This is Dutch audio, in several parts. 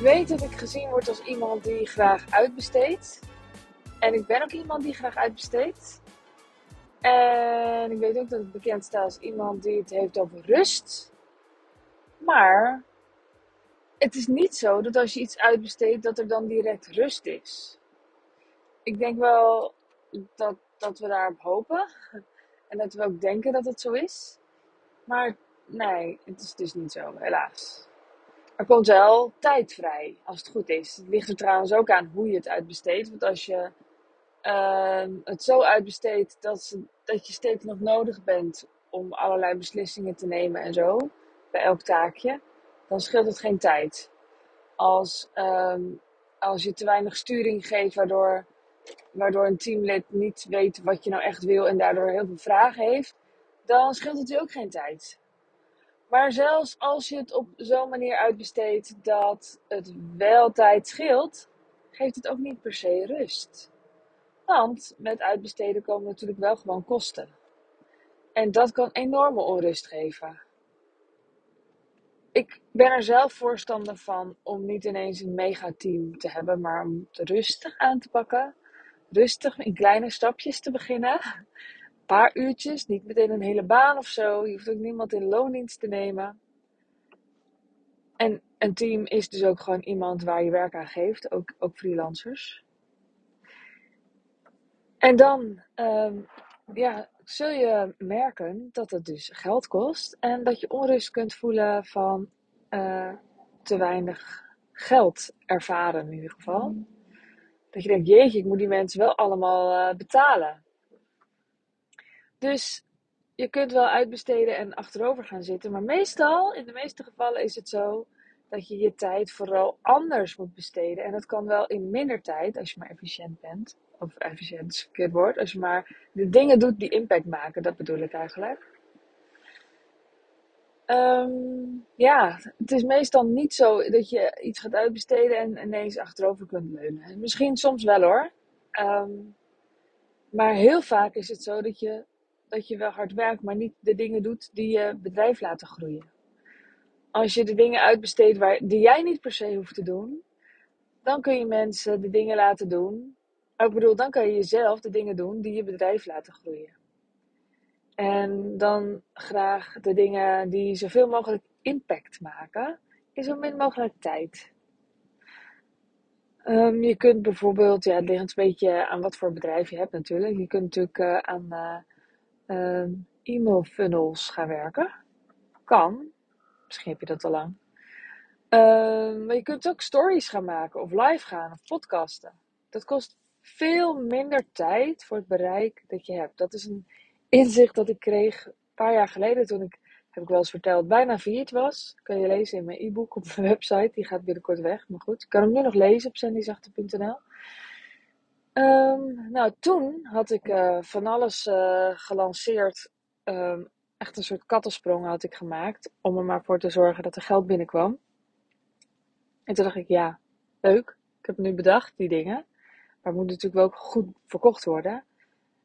weet dat ik gezien word als iemand die graag uitbesteedt. En ik ben ook iemand die graag uitbesteedt. En ik weet ook dat ik bekend sta als iemand die het heeft over rust. Maar het is niet zo dat als je iets uitbesteedt, dat er dan direct rust is. Ik denk wel dat, dat we daarop hopen. En dat we ook denken dat het zo is. Maar nee, het is dus niet zo, helaas. Er komt wel tijd vrij, als het goed is. Het ligt er trouwens ook aan hoe je het uitbesteedt. Want als je ehm, het zo uitbesteedt dat, dat je steeds nog nodig bent om allerlei beslissingen te nemen en zo, bij elk taakje, dan scheelt het geen tijd. Als, ehm, als je te weinig sturing geeft, waardoor, waardoor een teamlid niet weet wat je nou echt wil en daardoor heel veel vragen heeft, dan scheelt het je ook geen tijd. Maar zelfs als je het op zo'n manier uitbesteedt dat het wel tijd scheelt, geeft het ook niet per se rust. Want met uitbesteden komen natuurlijk wel gewoon kosten. En dat kan enorme onrust geven. Ik ben er zelf voorstander van om niet ineens een megateam te hebben, maar om het rustig aan te pakken. Rustig in kleine stapjes te beginnen paar uurtjes, niet meteen een hele baan of zo. Je hoeft ook niemand in loondienst te nemen. En een team is dus ook gewoon iemand waar je werk aan geeft, ook, ook freelancers. En dan ehm, ja, zul je merken dat het dus geld kost en dat je onrust kunt voelen van uh, te weinig geld ervaren in ieder geval. Dat je denkt, jeetje, ik moet die mensen wel allemaal uh, betalen. Dus je kunt wel uitbesteden en achterover gaan zitten. Maar meestal, in de meeste gevallen, is het zo dat je je tijd vooral anders moet besteden. En dat kan wel in minder tijd, als je maar efficiënt bent. Of efficiënt is verkeerd woord. Als je maar de dingen doet die impact maken, dat bedoel ik eigenlijk. Um, ja, het is meestal niet zo dat je iets gaat uitbesteden en ineens achterover kunt leunen. Misschien soms wel hoor. Um, maar heel vaak is het zo dat je dat je wel hard werkt, maar niet de dingen doet die je bedrijf laten groeien. Als je de dingen uitbesteedt waar, die jij niet per se hoeft te doen, dan kun je mensen de dingen laten doen. Ik bedoel, dan kan je jezelf de dingen doen die je bedrijf laten groeien. En dan graag de dingen die zoveel mogelijk impact maken in zo min mogelijk tijd. Um, je kunt bijvoorbeeld, ja, het ligt een beetje aan wat voor bedrijf je hebt natuurlijk. Je kunt natuurlijk uh, aan uh, uh, e-mail funnels gaan werken. Kan. Misschien heb je dat al lang. Uh, maar je kunt ook stories gaan maken of live gaan of podcasten. Dat kost veel minder tijd voor het bereik dat je hebt. Dat is een inzicht dat ik kreeg een paar jaar geleden toen ik, heb ik wel eens verteld, bijna failliet was. Kan je lezen in mijn e-book op mijn website. Die gaat binnenkort weg. Maar goed, ik kan hem nu nog lezen op sandyzachte.nl. Um, nou, toen had ik uh, van alles uh, gelanceerd. Um, echt een soort kattensprong had ik gemaakt. Om er maar voor te zorgen dat er geld binnenkwam. En toen dacht ik, ja, leuk. Ik heb nu bedacht, die dingen. Maar het moet natuurlijk wel ook goed verkocht worden.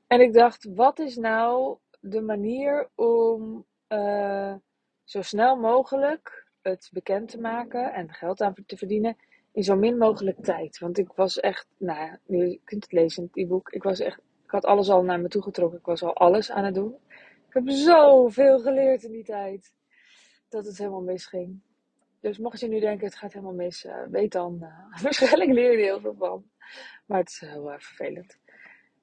En ik dacht, wat is nou de manier om uh, zo snel mogelijk het bekend te maken en geld aan te verdienen in zo min mogelijk tijd. Want ik was echt, nou ja, je kunt het lezen in het e-book. Ik was echt, ik had alles al naar me toe getrokken. Ik was al alles aan het doen. Ik heb zoveel geleerd in die tijd. Dat het helemaal misging. Dus mocht je nu denken, het gaat helemaal mis, uh, weet dan, uh, waarschijnlijk leer je heel veel van. Maar het is heel uh, vervelend.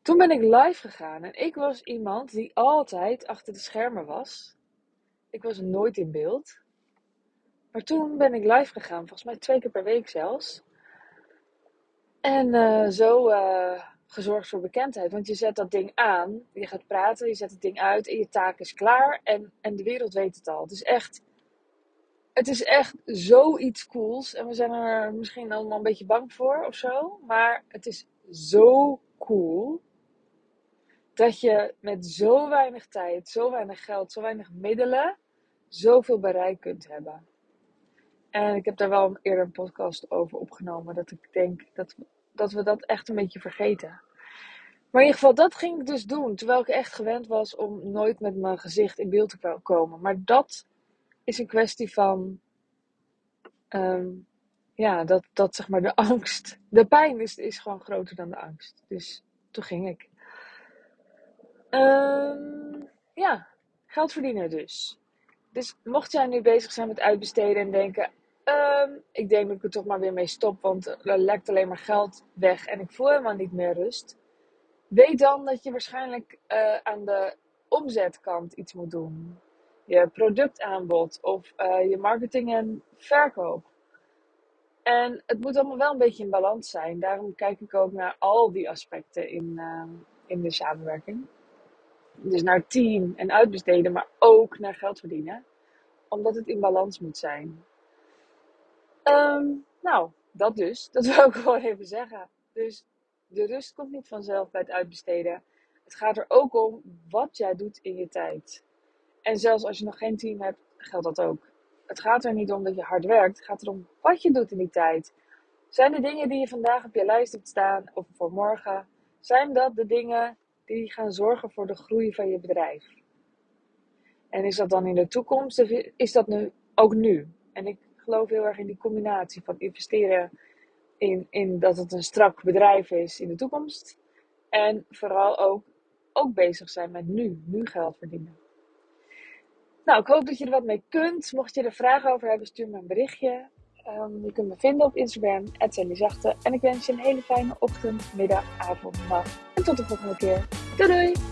Toen ben ik live gegaan en ik was iemand die altijd achter de schermen was. Ik was nooit in beeld. Maar toen ben ik live gegaan, volgens mij twee keer per week zelfs. En uh, zo uh, gezorgd voor bekendheid. Want je zet dat ding aan, je gaat praten, je zet het ding uit en je taak is klaar. En, en de wereld weet het al. Het is echt, het is echt zoiets cools. En we zijn er misschien allemaal een beetje bang voor of zo. Maar het is zo cool. Dat je met zo weinig tijd, zo weinig geld, zo weinig middelen, zoveel bereik kunt hebben. En ik heb daar wel eerder een podcast over opgenomen. Dat ik denk dat, dat we dat echt een beetje vergeten. Maar in ieder geval, dat ging ik dus doen. Terwijl ik echt gewend was om nooit met mijn gezicht in beeld te komen. Maar dat is een kwestie van um, ja, dat, dat zeg maar de angst, de pijn is, is gewoon groter dan de angst. Dus toen ging ik. Ehm, ja, geld verdienen dus. Dus mocht jij nu bezig zijn met uitbesteden en denken: ehm, ik denk dat ik er toch maar weer mee stop, want er lekt alleen maar geld weg en ik voel helemaal niet meer rust. Weet dan dat je waarschijnlijk uh, aan de omzetkant iets moet doen. Je productaanbod of uh, je marketing en verkoop. En het moet allemaal wel een beetje in balans zijn. Daarom kijk ik ook naar al die aspecten in, uh, in de samenwerking. Dus naar team en uitbesteden, maar ook naar geld verdienen. Omdat het in balans moet zijn. Um, nou, dat dus. Dat wil ik gewoon even zeggen. Dus de rust komt niet vanzelf bij het uitbesteden. Het gaat er ook om wat jij doet in je tijd. En zelfs als je nog geen team hebt, geldt dat ook. Het gaat er niet om dat je hard werkt. Het gaat erom wat je doet in die tijd. Zijn de dingen die je vandaag op je lijst hebt staan, of voor morgen, zijn dat de dingen die gaan zorgen voor de groei van je bedrijf? En is dat dan in de toekomst of is dat nu ook nu? En ik geloof heel erg in die combinatie van investeren in, in dat het een strak bedrijf is in de toekomst. En vooral ook, ook bezig zijn met nu, nu geld verdienen. Nou, ik hoop dat je er wat mee kunt. Mocht je er vragen over hebben, stuur me een berichtje. Um, je kunt me vinden op Instagram, Zachte. En ik wens je een hele fijne ochtend, middag, avond, nacht. En tot de volgende keer. Doei doei!